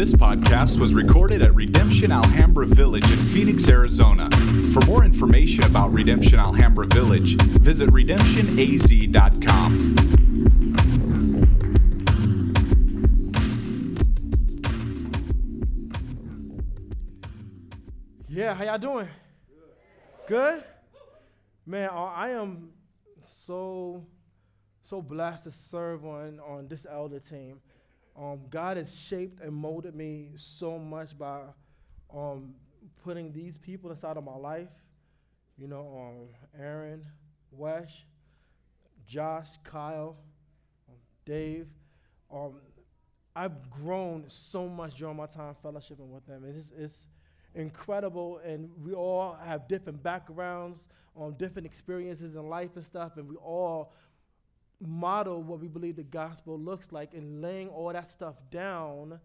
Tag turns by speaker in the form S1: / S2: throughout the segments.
S1: This podcast was recorded at Redemption Alhambra Village in Phoenix, Arizona. For more information about Redemption Alhambra Village, visit redemptionaz.com.
S2: Yeah, how y'all doing? Good. Man, uh, I am so so blessed to serve on on this elder team. Um, God has shaped and molded me so much by um, putting these people inside of my life. You know, um, Aaron, Wesh, Josh, Kyle, um, Dave. Um, I've grown so much during my time fellowshipping with them. It's, it's incredible, and we all have different backgrounds, um, different experiences in life and stuff, and we all model what we believe the gospel looks like and laying all that stuff down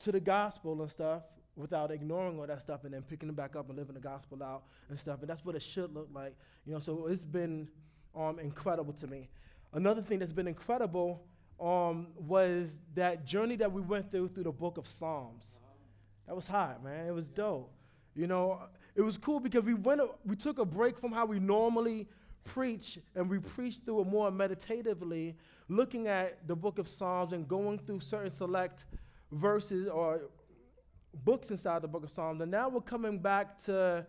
S2: to the gospel and stuff without ignoring all that stuff and then picking it back up and living the gospel out and stuff. And that's what it should look like. You know, so it's been um, incredible to me. Another thing that's been incredible um, was that journey that we went through through the book of Psalms. That was hot, man. It was dope. You know, it was cool because we went, we took a break from how we normally preach, and we preach through it more meditatively, looking at the book of Psalms and going through certain select verses or books inside the book of Psalms. And now we're coming back to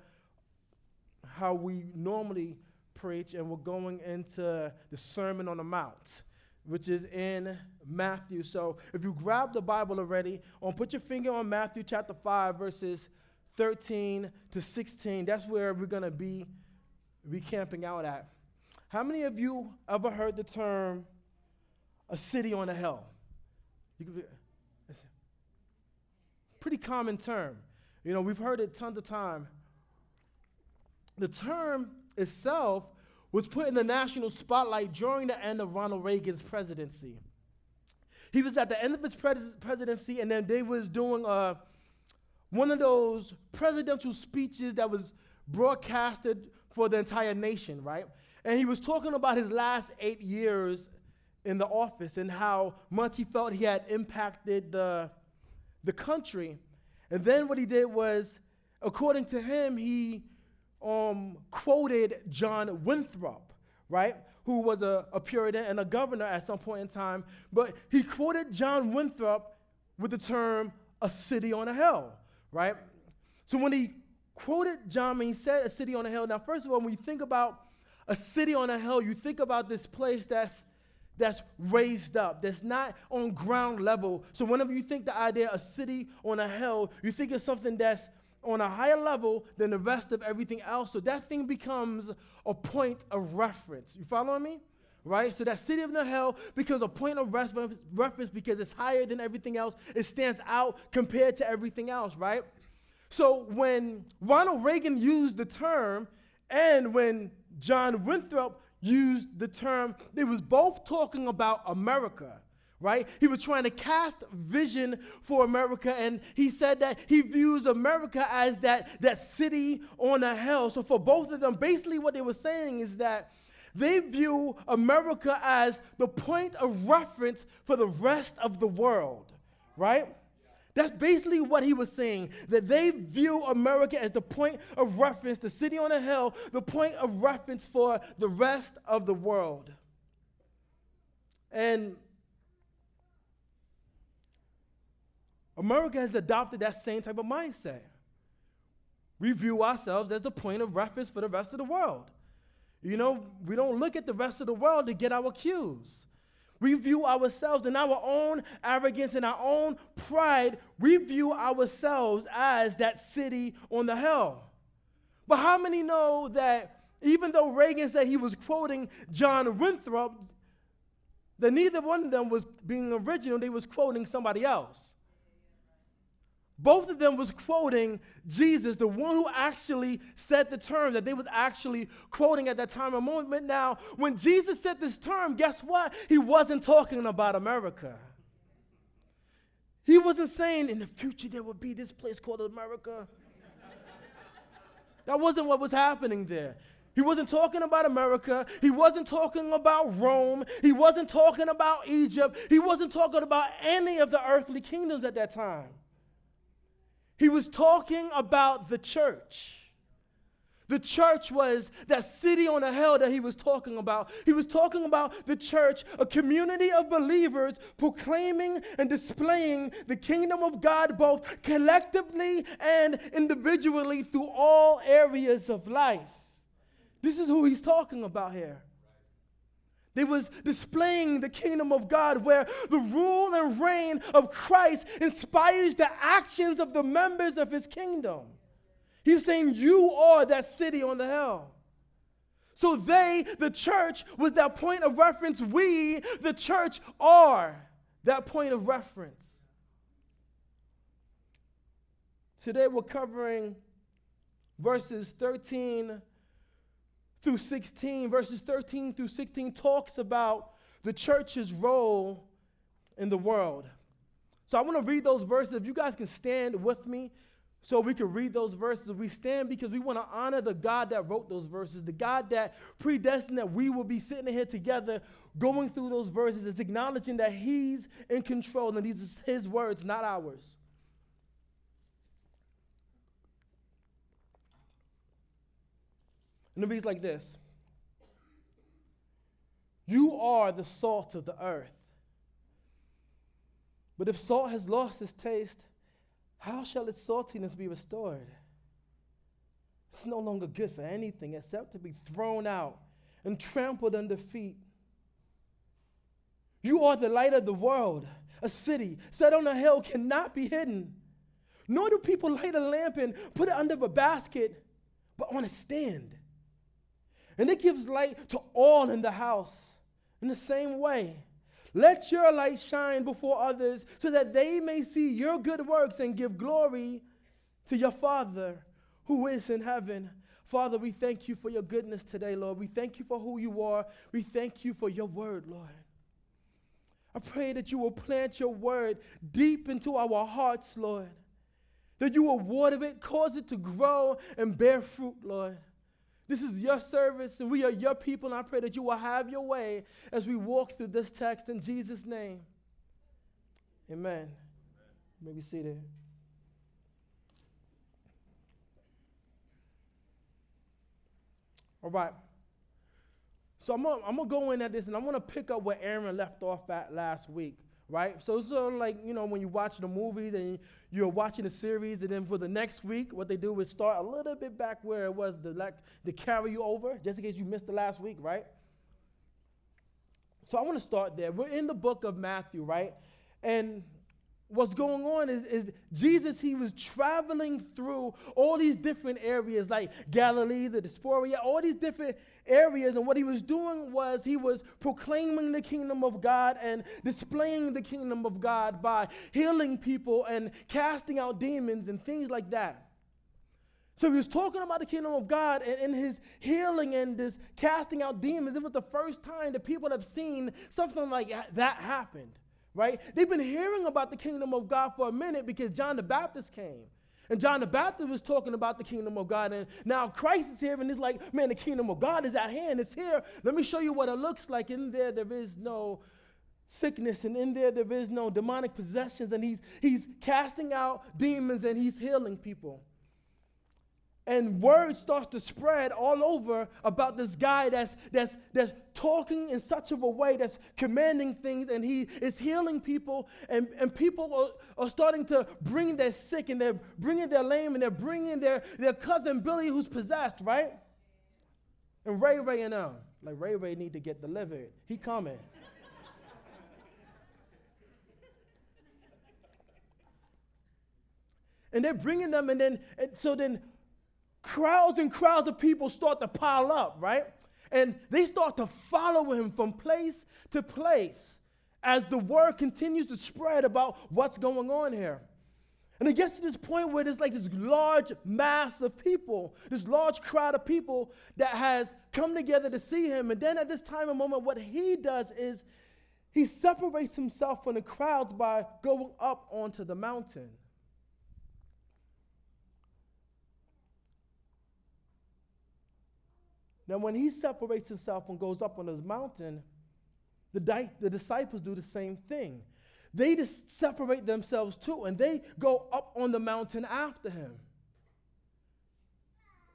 S2: how we normally preach, and we're going into the Sermon on the Mount, which is in Matthew. So if you grab the Bible already, on put your finger on Matthew chapter 5, verses 13 to 16. That's where we're going to be be camping out at. How many of you ever heard the term a city on a hill? You it's a pretty common term. You know, we've heard it tons of time. The term itself was put in the national spotlight during the end of Ronald Reagan's presidency. He was at the end of his pres- presidency, and then they was doing uh, one of those presidential speeches that was broadcasted for the entire nation, right? And he was talking about his last eight years in the office and how much he felt he had impacted the, the country. And then what he did was, according to him, he um, quoted John Winthrop, right? Who was a, a Puritan and a governor at some point in time. But he quoted John Winthrop with the term a city on a hill, right? So when he quoted John when he said a city on a hill. Now, first of all, when you think about a city on a hill, you think about this place that's that's raised up, that's not on ground level. So whenever you think the idea of a city on a hill, you think of something that's on a higher level than the rest of everything else. So that thing becomes a point of reference. You following me? Right? So that city of the hill becomes a point of reference because it's higher than everything else. It stands out compared to everything else, right? So when Ronald Reagan used the term and when John Winthrop used the term, they was both talking about America, right? He was trying to cast vision for America, and he said that he views America as that, that city on a hill. So for both of them, basically what they were saying is that they view America as the point of reference for the rest of the world, right? That's basically what he was saying that they view America as the point of reference, the city on a hill, the point of reference for the rest of the world. And America has adopted that same type of mindset. We view ourselves as the point of reference for the rest of the world. You know, we don't look at the rest of the world to get our cues. We view ourselves in our own arrogance and our own pride. We view ourselves as that city on the hill. But how many know that even though Reagan said he was quoting John Winthrop, that neither one of them was being original, they was quoting somebody else. Both of them was quoting Jesus, the one who actually said the term that they was actually quoting at that time and moment. Now, when Jesus said this term, guess what? He wasn't talking about America. He wasn't saying in the future there would be this place called America. that wasn't what was happening there. He wasn't talking about America. He wasn't talking about Rome. He wasn't talking about Egypt. He wasn't talking about any of the earthly kingdoms at that time. He was talking about the church. The church was that city on a hill that he was talking about. He was talking about the church, a community of believers proclaiming and displaying the kingdom of God both collectively and individually through all areas of life. This is who he's talking about here. They was displaying the kingdom of God where the rule and reign of Christ inspires the actions of the members of his kingdom. He's saying, You are that city on the hill. So they, the church, was that point of reference. We, the church, are that point of reference. Today we're covering verses 13 through 16. Verses 13 through 16 talks about the church's role in the world. So I want to read those verses. If you guys can stand with me so we can read those verses. We stand because we want to honor the God that wrote those verses, the God that predestined that we will be sitting here together going through those verses. It's acknowledging that He's in control and these are His words, not ours. And it reads like this You are the salt of the earth. But if salt has lost its taste, how shall its saltiness be restored? It's no longer good for anything except to be thrown out and trampled under feet. You are the light of the world. A city set on a hill cannot be hidden. Nor do people light a lamp and put it under a basket, but on a stand. And it gives light to all in the house. In the same way, let your light shine before others so that they may see your good works and give glory to your Father who is in heaven. Father, we thank you for your goodness today, Lord. We thank you for who you are. We thank you for your word, Lord. I pray that you will plant your word deep into our hearts, Lord. That you will water it, cause it to grow and bear fruit, Lord. This is your service, and we are your people, and I pray that you will have your way as we walk through this text in Jesus' name. Amen. Maybe see there. All right. So I'm gonna, I'm gonna go in at this, and I'm gonna pick up where Aaron left off at last week right? So it's sort of like, you know, when you watch the movies and you're watching the series, and then for the next week, what they do is start a little bit back where it was to, like, to carry you over, just in case you missed the last week, right? So I want to start there. We're in the book of Matthew, right? And what's going on is, is Jesus, he was traveling through all these different areas like Galilee, the Diaspora, all these different areas. And what he was doing was he was proclaiming the kingdom of God and displaying the kingdom of God by healing people and casting out demons and things like that. So he was talking about the kingdom of God and in his healing and this casting out demons. It was the first time that people have seen something like that happen right? They've been hearing about the kingdom of God for a minute because John the Baptist came. And John the Baptist was talking about the kingdom of God. And now Christ is here and it's like, man, the kingdom of God is at hand. It's here. Let me show you what it looks like. In there, there is no sickness. And in there, there is no demonic possessions. And he's, he's casting out demons and he's healing people and word starts to spread all over about this guy that's, that's, that's talking in such of a way that's commanding things. And he is healing people. And, and people are, are starting to bring their sick and they're bringing their lame and they're bringing their, their cousin billy who's possessed right? And ray ray and them. Like ray ray need to get delivered. He coming. And they're bringing them and then and so then crowds and crowds of people start to pile up, right? And they start to follow him from place to place as the word continues to spread about what's going on here. And it gets to this point where there's like this large mass of people, this large crowd of people that has come together to see him. And then at this time and moment, what he does is he separates himself from the crowds by going up onto the mountain. Now, when he separates himself and goes up on his mountain, the, di- the disciples do the same thing. They just separate themselves too, and they go up on the mountain after him.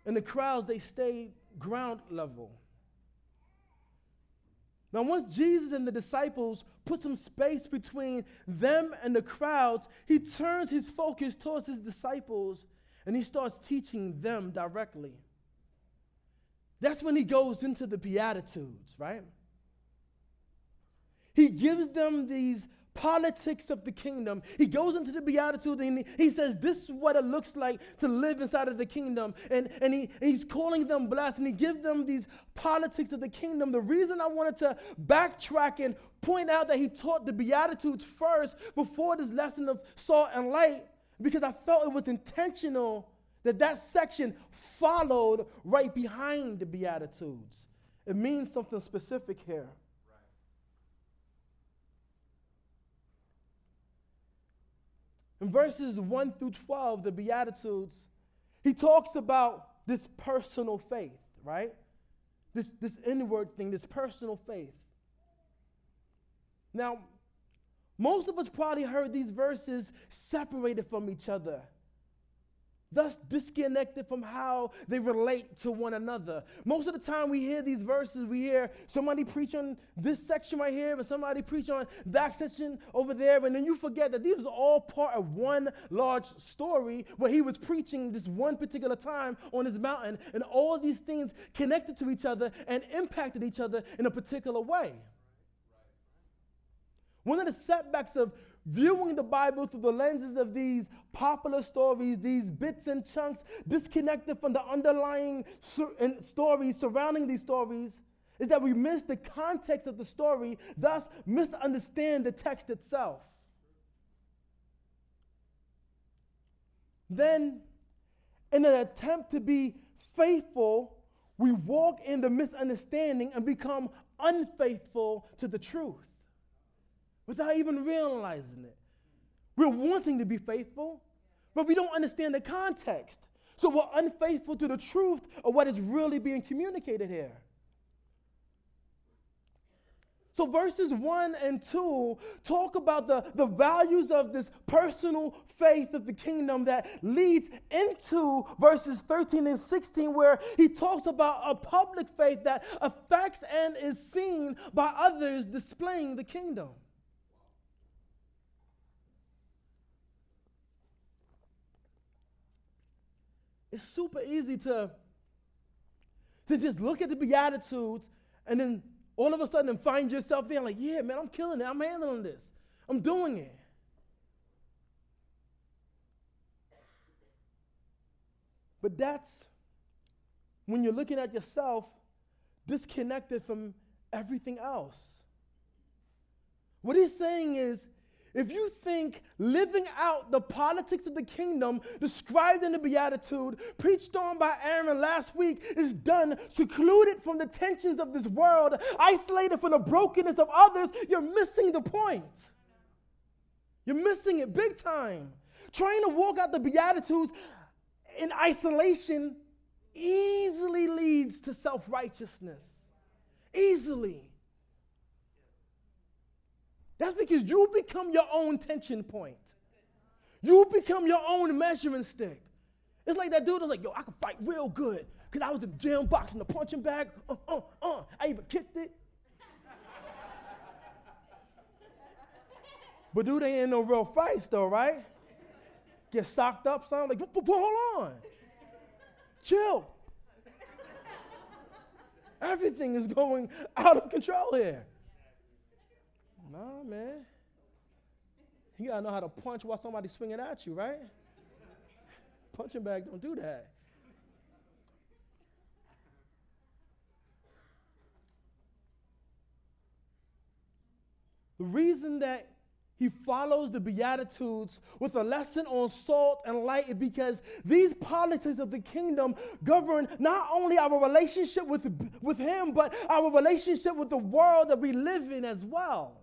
S2: And the crowds, they stayed ground level. Now, once Jesus and the disciples put some space between them and the crowds, he turns his focus towards his disciples and he starts teaching them directly. That's when he goes into the Beatitudes, right? He gives them these politics of the kingdom. He goes into the Beatitude and he, says, This is what it looks like to live inside of the kingdom. And, and, he, and he's calling them blessed and he gives them these politics of the kingdom. The reason I wanted to backtrack and point out that he taught the Beatitudes first before this lesson of salt and light, because I felt it was intentional that that section followed right behind the Beatitudes. It means something specific here. In verses 1 through 12, the Beatitudes, he talks about this personal faith, right? This, this inward thing, this personal faith. Now, most of us probably heard these verses separated from each other thus disconnected from how they relate to one another. Most of the time we hear these verses, we hear somebody preach on this section right here, and somebody preach on that section over there, and then you forget that these are all part of one large story where he was preaching this one particular time on his mountain, and all these things connected to each other and impacted each other in a particular way. One of the setbacks of viewing the Bible through the lenses of these popular stories, these bits and chunks disconnected from the underlying sur- stories surrounding these stories, is that we miss the context of the story, thus misunderstand the text itself. Then, in an attempt to be faithful, we walk in the misunderstanding and become unfaithful to the truth without even realizing it. We're wanting to be faithful, but we don't understand the context. So we're unfaithful to the truth of what is really being communicated here. So, verses 1 and 2 talk about the, the values of this personal faith of the kingdom that leads into verses 13 and 16, where he talks about a public faith that affects and is seen by others displaying the kingdom. It's super easy to, to just look at the Beatitudes and then all of a sudden find yourself there like, yeah, man, I'm killing it. I'm handling this. I'm doing it. But that's when you're looking at yourself disconnected from everything else. What he's saying is if you think living out the politics of the kingdom described in the Beatitude, preached on by Aaron last week, is done secluded from the tensions of this world, isolated from the brokenness of others, you're missing the point. You're missing it big time. Trying to walk out the Beatitudes in isolation easily leads to self righteousness. Easily. That's because you become your own tension point. You become your own measuring stick. It's like that dude was like, yo, I can fight real good. Because I was in the gym boxing the punching bag. Uh, uh, uh. I even kicked it. but dude ain't in no real fights though, right? Get socked up, son. Like, hold on. Chill. Everything is going out of control here. Nah, man. You gotta know how to punch while somebody's swinging at you, right? Punching bag don't do that. The reason that he follows the Beatitudes with a lesson on salt and light is because these politics of the kingdom govern not only our relationship with, with him, but our relationship with the world that we live in as well.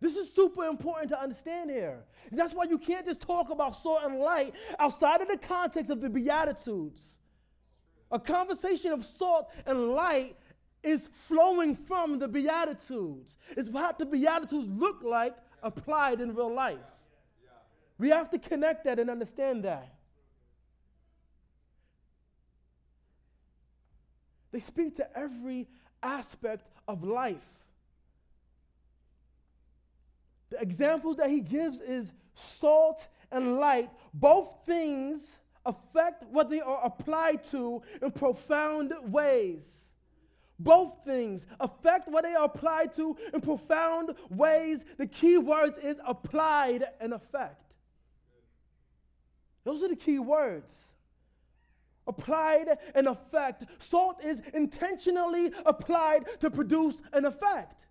S2: This is super important to understand here. And that's why you can't just talk about salt and light outside of the context of the Beatitudes. A conversation of salt and light is flowing from the Beatitudes. It's what the Beatitudes look like applied in real life. We have to connect that and understand that. They speak to every aspect of life. The example that he gives is salt and light. Both things affect what they are applied to in profound ways. Both things affect what they are applied to in profound ways. The key words is applied and effect. Those are the key words. Applied and effect. Salt is intentionally applied to produce an effect.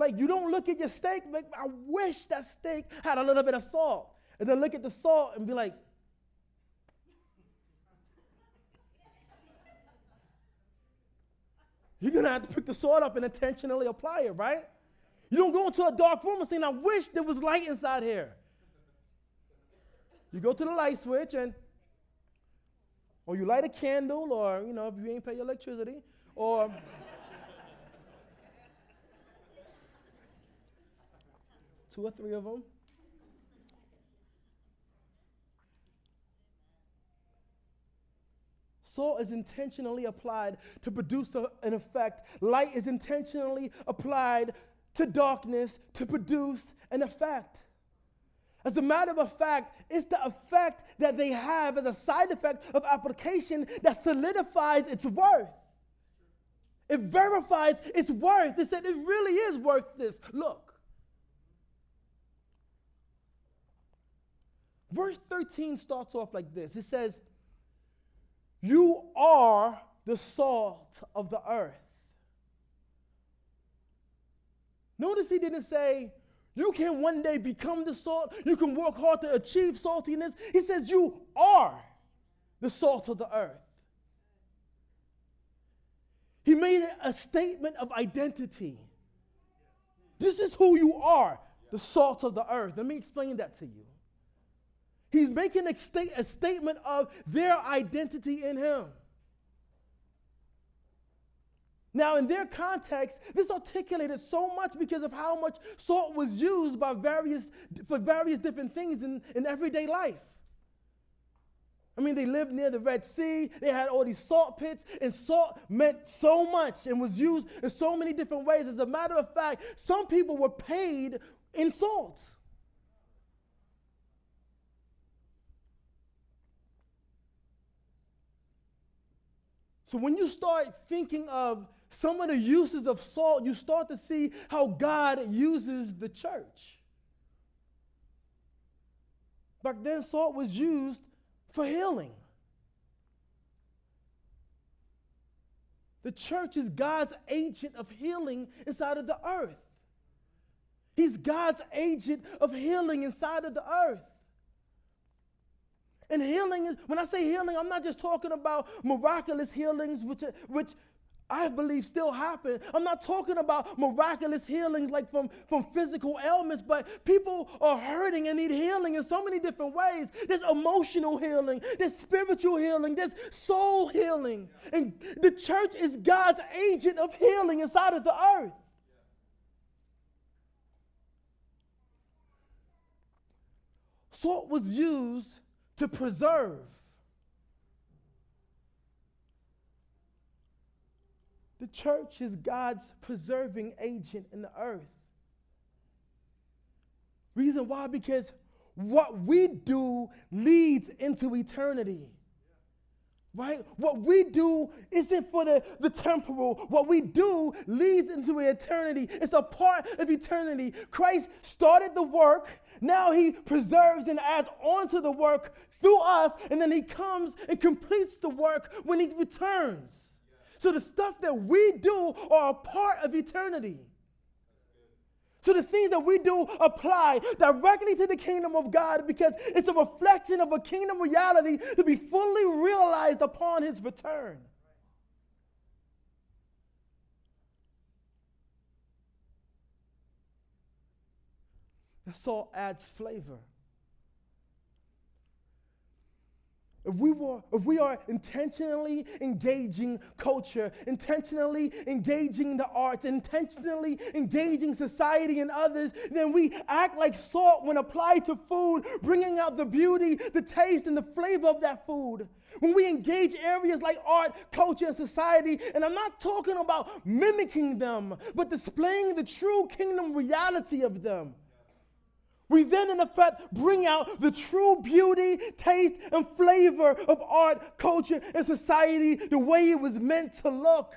S2: Like you don't look at your steak, like I wish that steak had a little bit of salt. And then look at the salt and be like, You're gonna have to pick the salt up and intentionally apply it, right? You don't go into a dark room and say, I wish there was light inside here. You go to the light switch and or you light a candle, or you know, if you ain't pay your electricity, or two or three of them. Salt is intentionally applied to produce a, an effect. Light is intentionally applied to darkness to produce an effect. As a matter of fact, it's the effect that they have as a side effect of application that solidifies its worth. It verifies its worth. It said it really is worth this. Look. Verse 13 starts off like this it says, You are the salt of the earth. Notice he didn't say, You can one day become the salt, you can work hard to achieve saltiness. He says, You are the salt of the earth. He made a statement of identity. This is who you are, the salt of the earth. Let me explain that to you. He's making a, state, a statement of their identity in Him. Now, in their context, this articulated so much because of how much salt was used by various, for various different things in, in everyday life. I mean, they lived near the Red Sea, they had all these salt pits, and salt meant so much and was used in so many different ways. As a matter of fact, some people were paid in salt. So when you start thinking of some of the uses of salt, you start to see how God uses the church. Back then, salt was used for healing. The church is God's agent of healing inside of the earth. He's God's agent of healing inside of the earth. And healing, is, when I say healing, I'm not just talking about miraculous healings, which, which I believe still happen. I'm not talking about miraculous healings like from, from physical ailments, but people are hurting and need healing in so many different ways. There's emotional healing, there's spiritual healing, there's soul healing. And the church is God's agent of healing inside of the earth. Salt was used to preserve. The church is God's preserving agent in the earth. Reason why? Because what we do leads into eternity. Right? What we do isn't for the, the temporal. What we do leads into eternity. It's a part of eternity. Christ started the work. Now he preserves and adds on to the work through us. And then he comes and completes the work when he returns. So the stuff that we do are a part of eternity. So the things that we do apply directly to the kingdom of God because it's a reflection of a kingdom reality to be fully realized upon his return. The salt adds flavor. If we were if we are intentionally engaging culture intentionally engaging the arts intentionally engaging society and others then we act like salt when applied to food bringing out the beauty the taste and the flavor of that food. When we engage areas like art culture and society and i'm not talking about mimicking them but displaying the true kingdom reality of them we then, in effect, bring out the true beauty, taste, and flavor of art, culture, and society the way it was meant to look.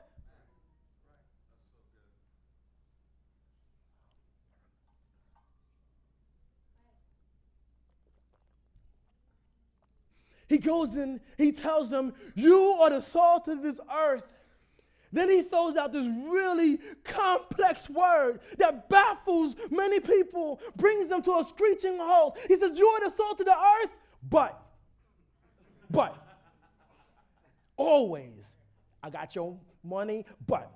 S2: He goes in, he tells them, You are the salt of this earth. Then he throws out this really complex word that baffles many people, brings them to a screeching halt. He says, You are the salt of the earth, but, but, always, I got your money, but.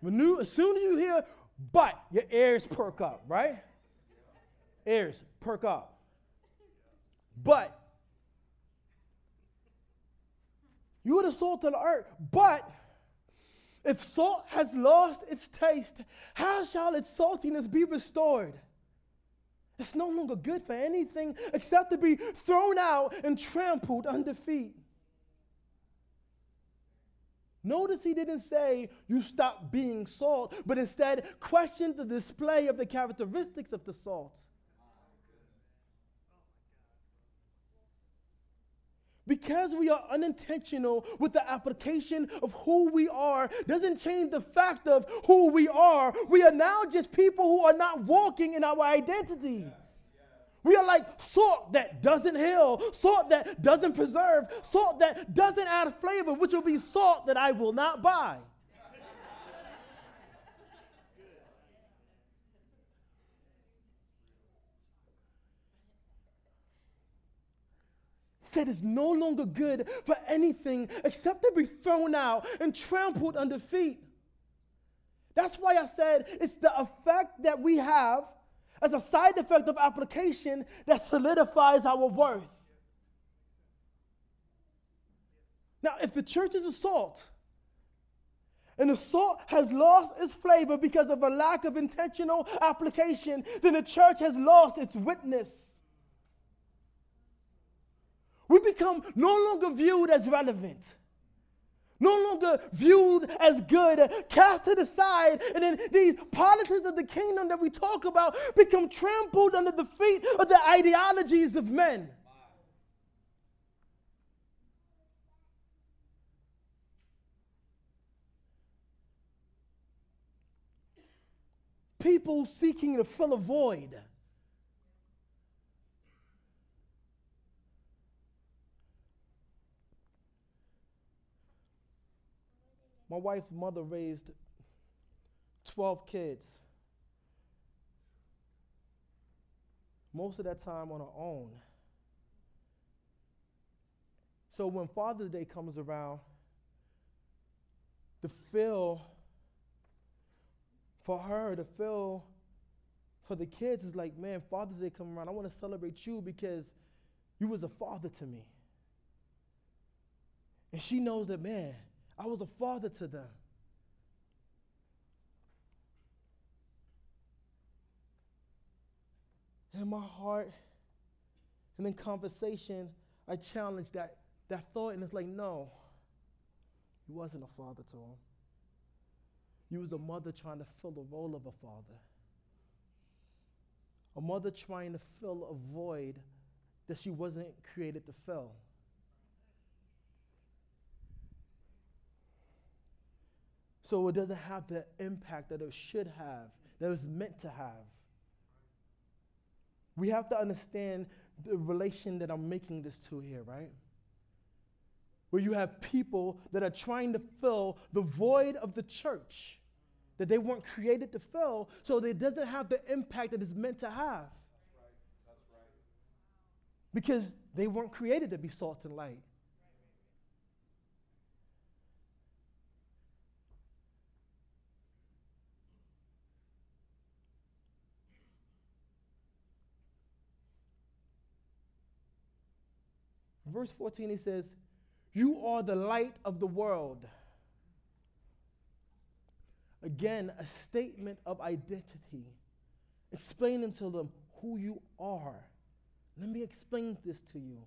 S2: When you, as soon as you hear but, your ears perk up, right? Ears perk up. But you are the salt of the earth. But if salt has lost its taste, how shall its saltiness be restored? It's no longer good for anything except to be thrown out and trampled under feet. Notice he didn't say you stop being salt, but instead questioned the display of the characteristics of the salt. Because we are unintentional with the application of who we are doesn't change the fact of who we are. We are now just people who are not walking in our identity. We are like salt that doesn't heal, salt that doesn't preserve, salt that doesn't add flavor, which will be salt that I will not buy. Said it's no longer good for anything except to be thrown out and trampled under feet. That's why I said it's the effect that we have as a side effect of application that solidifies our worth. Now, if the church is a salt, and the salt has lost its flavor because of a lack of intentional application, then the church has lost its witness. We become no longer viewed as relevant, no longer viewed as good, cast to the side, and then these politics of the kingdom that we talk about become trampled under the feet of the ideologies of men. People seeking to fill a void. My wife's mother raised 12 kids. Most of that time on her own. So when Father's Day comes around, the feel for her, the feel for the kids is like, man, Father's Day come around. I want to celebrate you because you was a father to me. And she knows that, man, I was a father to them. In my heart, and in conversation, I challenged that, that thought, and it's like, no, you wasn't a father to him. You was a mother trying to fill the role of a father. A mother trying to fill a void that she wasn't created to fill. So it doesn't have the impact that it should have, that it was meant to have. We have to understand the relation that I'm making this to here, right? Where you have people that are trying to fill the void of the church that they weren't created to fill, so it doesn't have the impact that it's meant to have. That's right. That's right. Because they weren't created to be salt and light. Verse 14, he says, You are the light of the world. Again, a statement of identity, explaining to them who you are. Let me explain this to you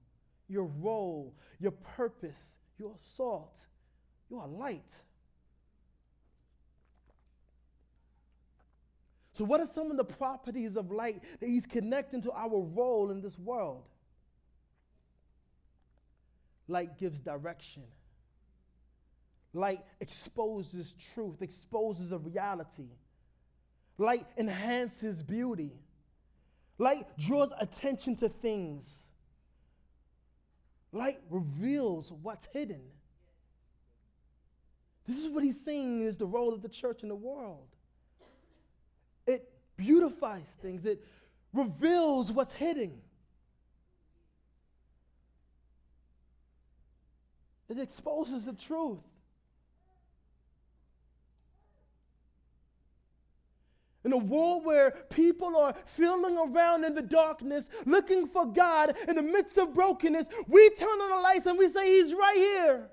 S2: your role, your purpose, your salt, you are light. So, what are some of the properties of light that he's connecting to our role in this world? Light gives direction. Light exposes truth, exposes a reality. Light enhances beauty. Light draws attention to things. Light reveals what's hidden. This is what he's saying is the role of the church in the world. It beautifies things, it reveals what's hidden. It exposes the truth. In a world where people are feeling around in the darkness, looking for God in the midst of brokenness, we turn on the lights and we say, He's right here.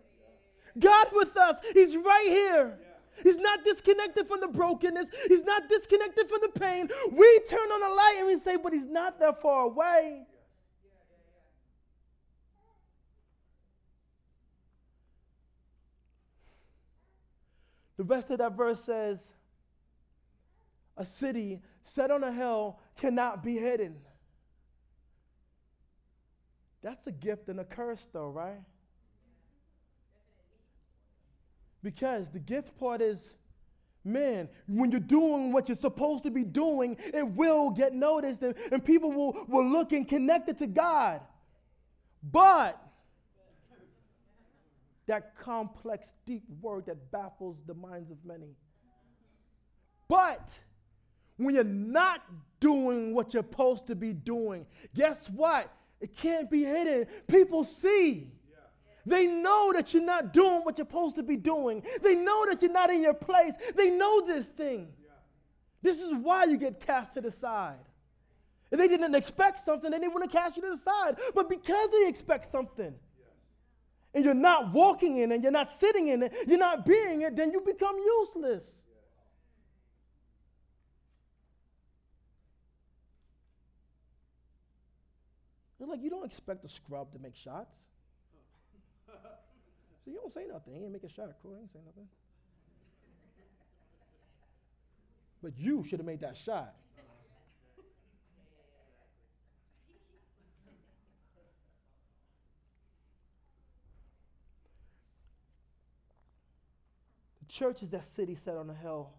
S2: God with us, He's right here. He's not disconnected from the brokenness. He's not disconnected from the pain. We turn on the light and we say, but he's not that far away. The rest of that verse says, a city set on a hill cannot be hidden. That's a gift and a curse, though, right? Because the gift part is, man, when you're doing what you're supposed to be doing, it will get noticed and, and people will, will look and connect it to God. But that complex, deep word that baffles the minds of many. But when you're not doing what you're supposed to be doing, guess what? It can't be hidden. People see. They know that you're not doing what you're supposed to be doing. They know that you're not in your place. They know this thing. This is why you get cast to the side. If they didn't expect something, they wouldn't want to cast you to the side. But because they expect something, and you're not walking in it, you're not sitting in it, you're not being it, then you become useless. They're like, you don't expect a scrub to make shots. So you don't say nothing. He ain't make a shot. Cool, he ain't say nothing. But you should have made that shot. Church is that city set on a hill.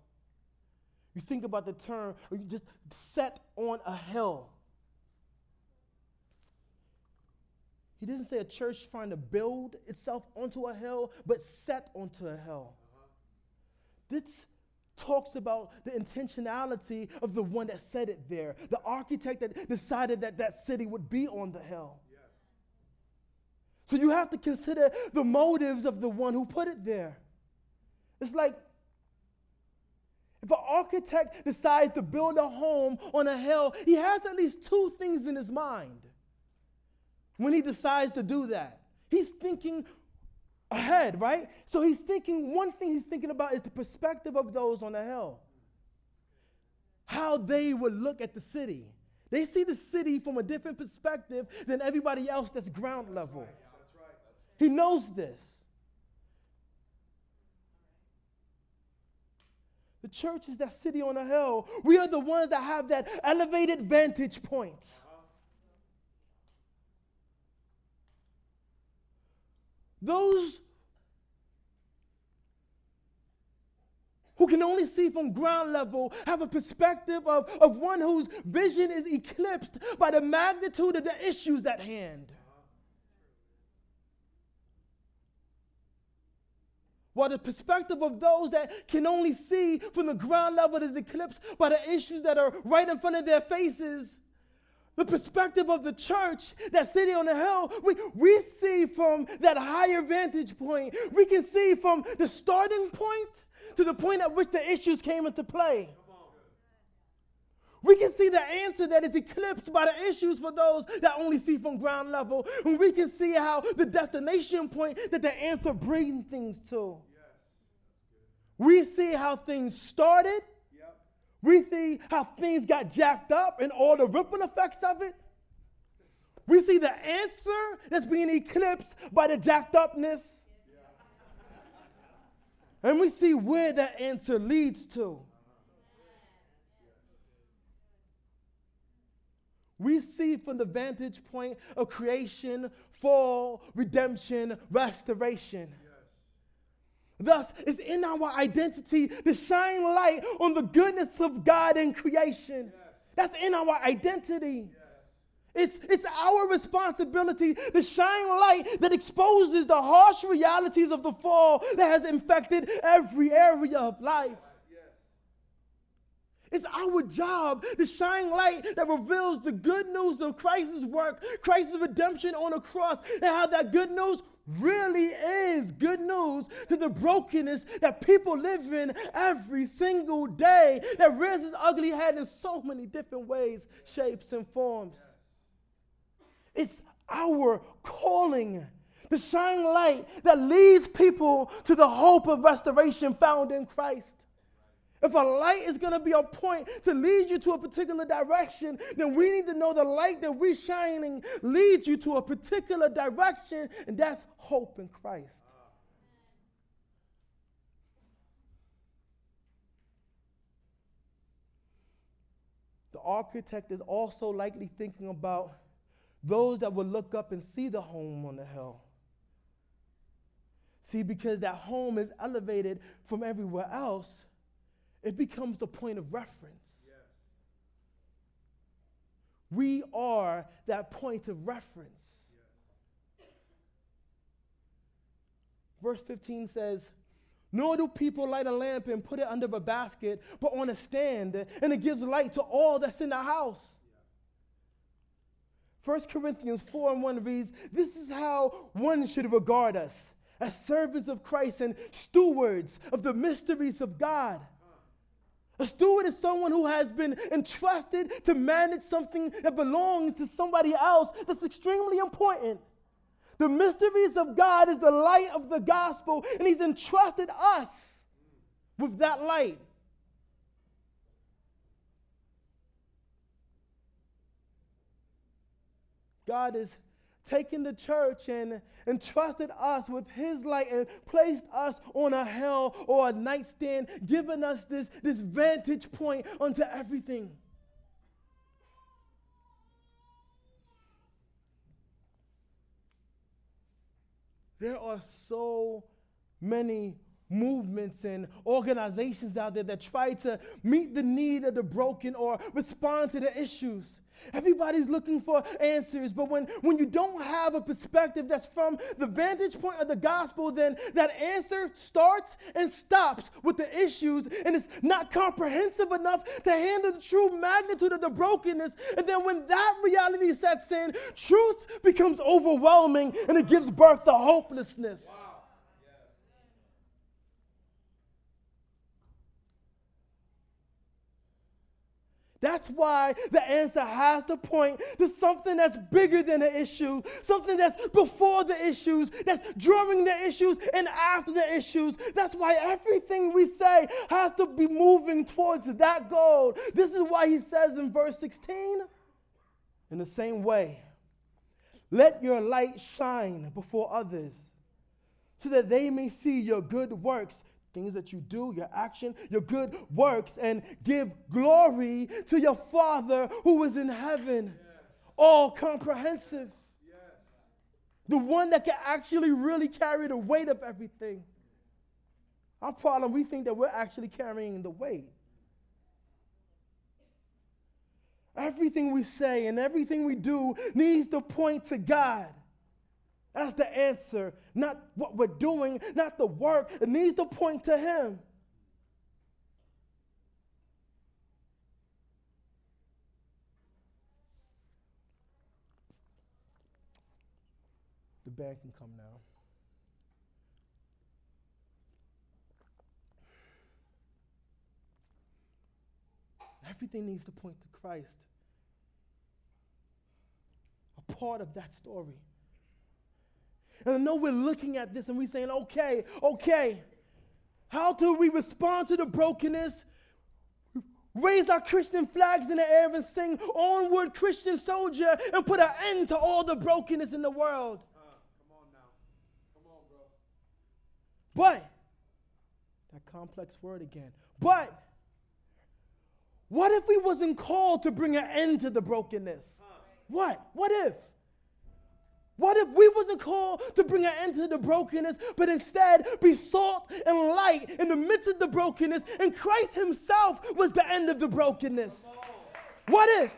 S2: You think about the term, or you just set on a hill. He doesn't say a church trying to build itself onto a hill, but set onto a hill. Uh-huh. This talks about the intentionality of the one that set it there, the architect that decided that that city would be on the hill. Yes. So you have to consider the motives of the one who put it there. It's like if an architect decides to build a home on a hill, he has at least two things in his mind when he decides to do that. He's thinking ahead, right? So he's thinking, one thing he's thinking about is the perspective of those on the hill. How they would look at the city. They see the city from a different perspective than everybody else that's ground level. That's right. That's right. He knows this. The church is that city on a hill. We are the ones that have that elevated vantage point. Those who can only see from ground level have a perspective of, of one whose vision is eclipsed by the magnitude of the issues at hand. While the perspective of those that can only see from the ground level is eclipsed by the issues that are right in front of their faces the perspective of the church, that city on the hill, we, we see from that higher vantage point. We can see from the starting point to the point at which the issues came into play. We can see the answer that is eclipsed by the issues for those that only see from ground level. And we can see how the destination point that the answer brings things to. Yes. We see how things started. Yep. We see how things got jacked up and all the ripple effects of it. We see the answer that's being eclipsed by the jacked upness. Yeah. And we see where that answer leads to. We see from the vantage point of creation, fall, redemption, restoration. Yes. Thus, it's in our identity to shine light on the goodness of God in creation. Yes. That's in our identity. Yes. It's, it's our responsibility to shine light that exposes the harsh realities of the fall that has infected every area of life. It's our job to shine light that reveals the good news of Christ's work, Christ's redemption on the cross, and how that good news really is good news to the brokenness that people live in every single day that rears its ugly head in so many different ways, shapes, and forms. It's our calling to shine light that leads people to the hope of restoration found in Christ. If a light is going to be a point to lead you to a particular direction, then we need to know the light that we're shining leads you to a particular direction, and that's hope in Christ. The architect is also likely thinking about those that will look up and see the home on the hill. See, because that home is elevated from everywhere else, it becomes the point of reference. Yes. We are that point of reference. Yes. Verse 15 says, nor do people light a lamp and put it under a basket, but on a stand, and it gives light to all that's in the house. 1 Corinthians 4 and 1 reads, This is how one should regard us as servants of Christ and stewards of the mysteries of God. A steward is someone who has been entrusted to manage something that belongs to somebody else that's extremely important. The mysteries of God is the light of the gospel, and He's entrusted us with that light. God is taken the church and entrusted us with his light and placed us on a hill or a nightstand, giving us this, this vantage point onto everything. There are so many movements and organizations out there that try to meet the need of the broken or respond to the issues. Everybody's looking for answers, but when, when you don't have a perspective that's from the vantage point of the gospel, then that answer starts and stops with the issues, and it's not comprehensive enough to handle the true magnitude of the brokenness. And then when that reality sets in, truth becomes overwhelming and it gives birth to hopelessness. Wow. That's why the answer has to point to something that's bigger than the issue, something that's before the issues, that's during the issues and after the issues. That's why everything we say has to be moving towards that goal. This is why he says in verse 16, in the same way, let your light shine before others so that they may see your good works things that you do, your action, your good works, and give glory to your Father who is in heaven. Yes. All comprehensive. Yes. The one that can actually really carry the weight of everything. Our problem, we think that we're actually carrying the weight. Everything we say and everything we do needs to point to God. That's the answer. Not what we're doing, not the work. It needs to point to Him. The band can come now. everything needs to point to Christ. A part of that story. And I know we're looking at this and we're saying, okay, okay, how do we respond to the brokenness? Raise our Christian flags in the air and sing, Onward, Christian soldier, and put an end to all the brokenness in the world. Uh, come on now. Come on, bro. But, that complex word again. But, what if we wasn't called to bring an end to the brokenness? What? What if? What if we wasn't called to bring an end to the brokenness, but instead be salt and light in the midst of the brokenness, and Christ Himself was the end of the brokenness? What if?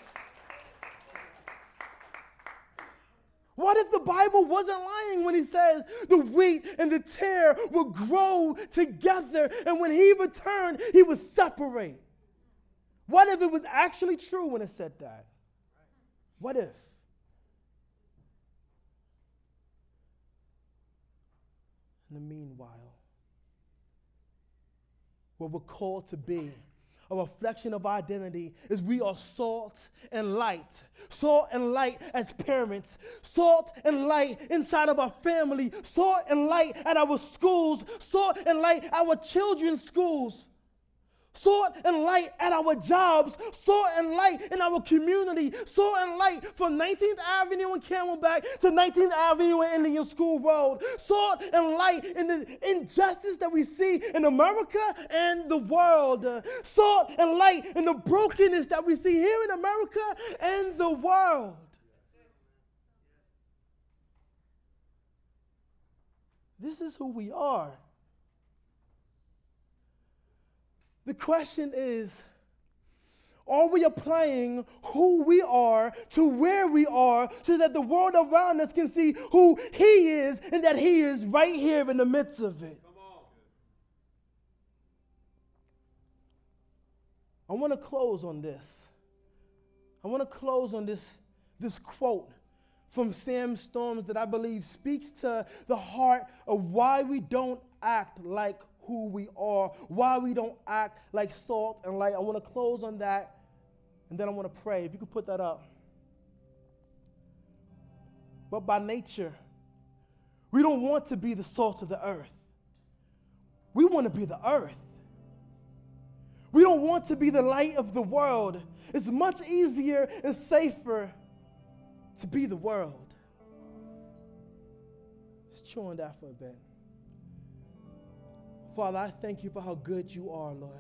S2: What if the Bible wasn't lying when he says the wheat and the tare will grow together and when he returned, he would separate? What if it was actually true when it said that? What if? In the meanwhile, what we're called to be, a reflection of identity, is we are salt and light. Salt and light as parents, salt and light inside of our family, salt and light at our schools, salt and light our children's schools salt and light at our jobs, salt and light in our community, salt and light from 19th Avenue in Camelback to 19th Avenue in Indian School Road, salt and light in the injustice that we see in America and the world, salt and light in the brokenness that we see here in America and the world. This is who we are. The question is are we applying who we are to where we are so that the world around us can see who He is and that He is right here in the midst of it? I want to close on this. I want to close on this, this quote from Sam Storms that I believe speaks to the heart of why we don't act like who we are, why we don't act like salt and light. I want to close on that, and then I want to pray. If you could put that up. But by nature, we don't want to be the salt of the earth. We want to be the earth. We don't want to be the light of the world. It's much easier and safer to be the world. Just chew on that for a bit. Father, I thank you for how good you are, Lord.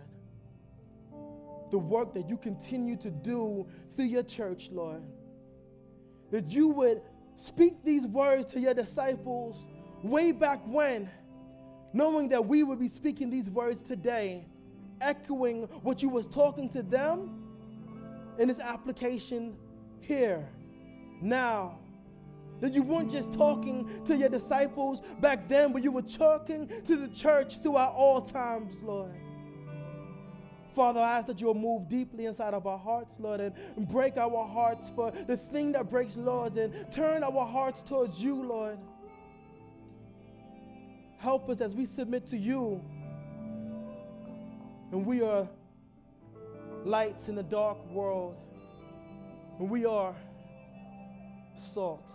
S2: The work that you continue to do through your church, Lord. That you would speak these words to your disciples way back when, knowing that we would be speaking these words today, echoing what you was talking to them in this application here, now. That you weren't just talking to your disciples back then, but you were talking to the church throughout all times, Lord. Father, I ask that you'll move deeply inside of our hearts, Lord, and break our hearts for the thing that breaks laws and turn our hearts towards you, Lord. Help us as we submit to you. And we are lights in a dark world. And we are salt.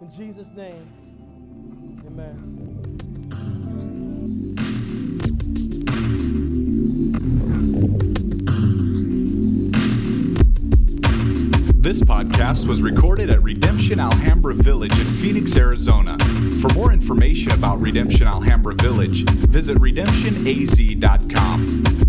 S2: In Jesus' name, amen.
S1: This podcast was recorded at Redemption Alhambra Village in Phoenix, Arizona. For more information about Redemption Alhambra Village, visit redemptionaz.com.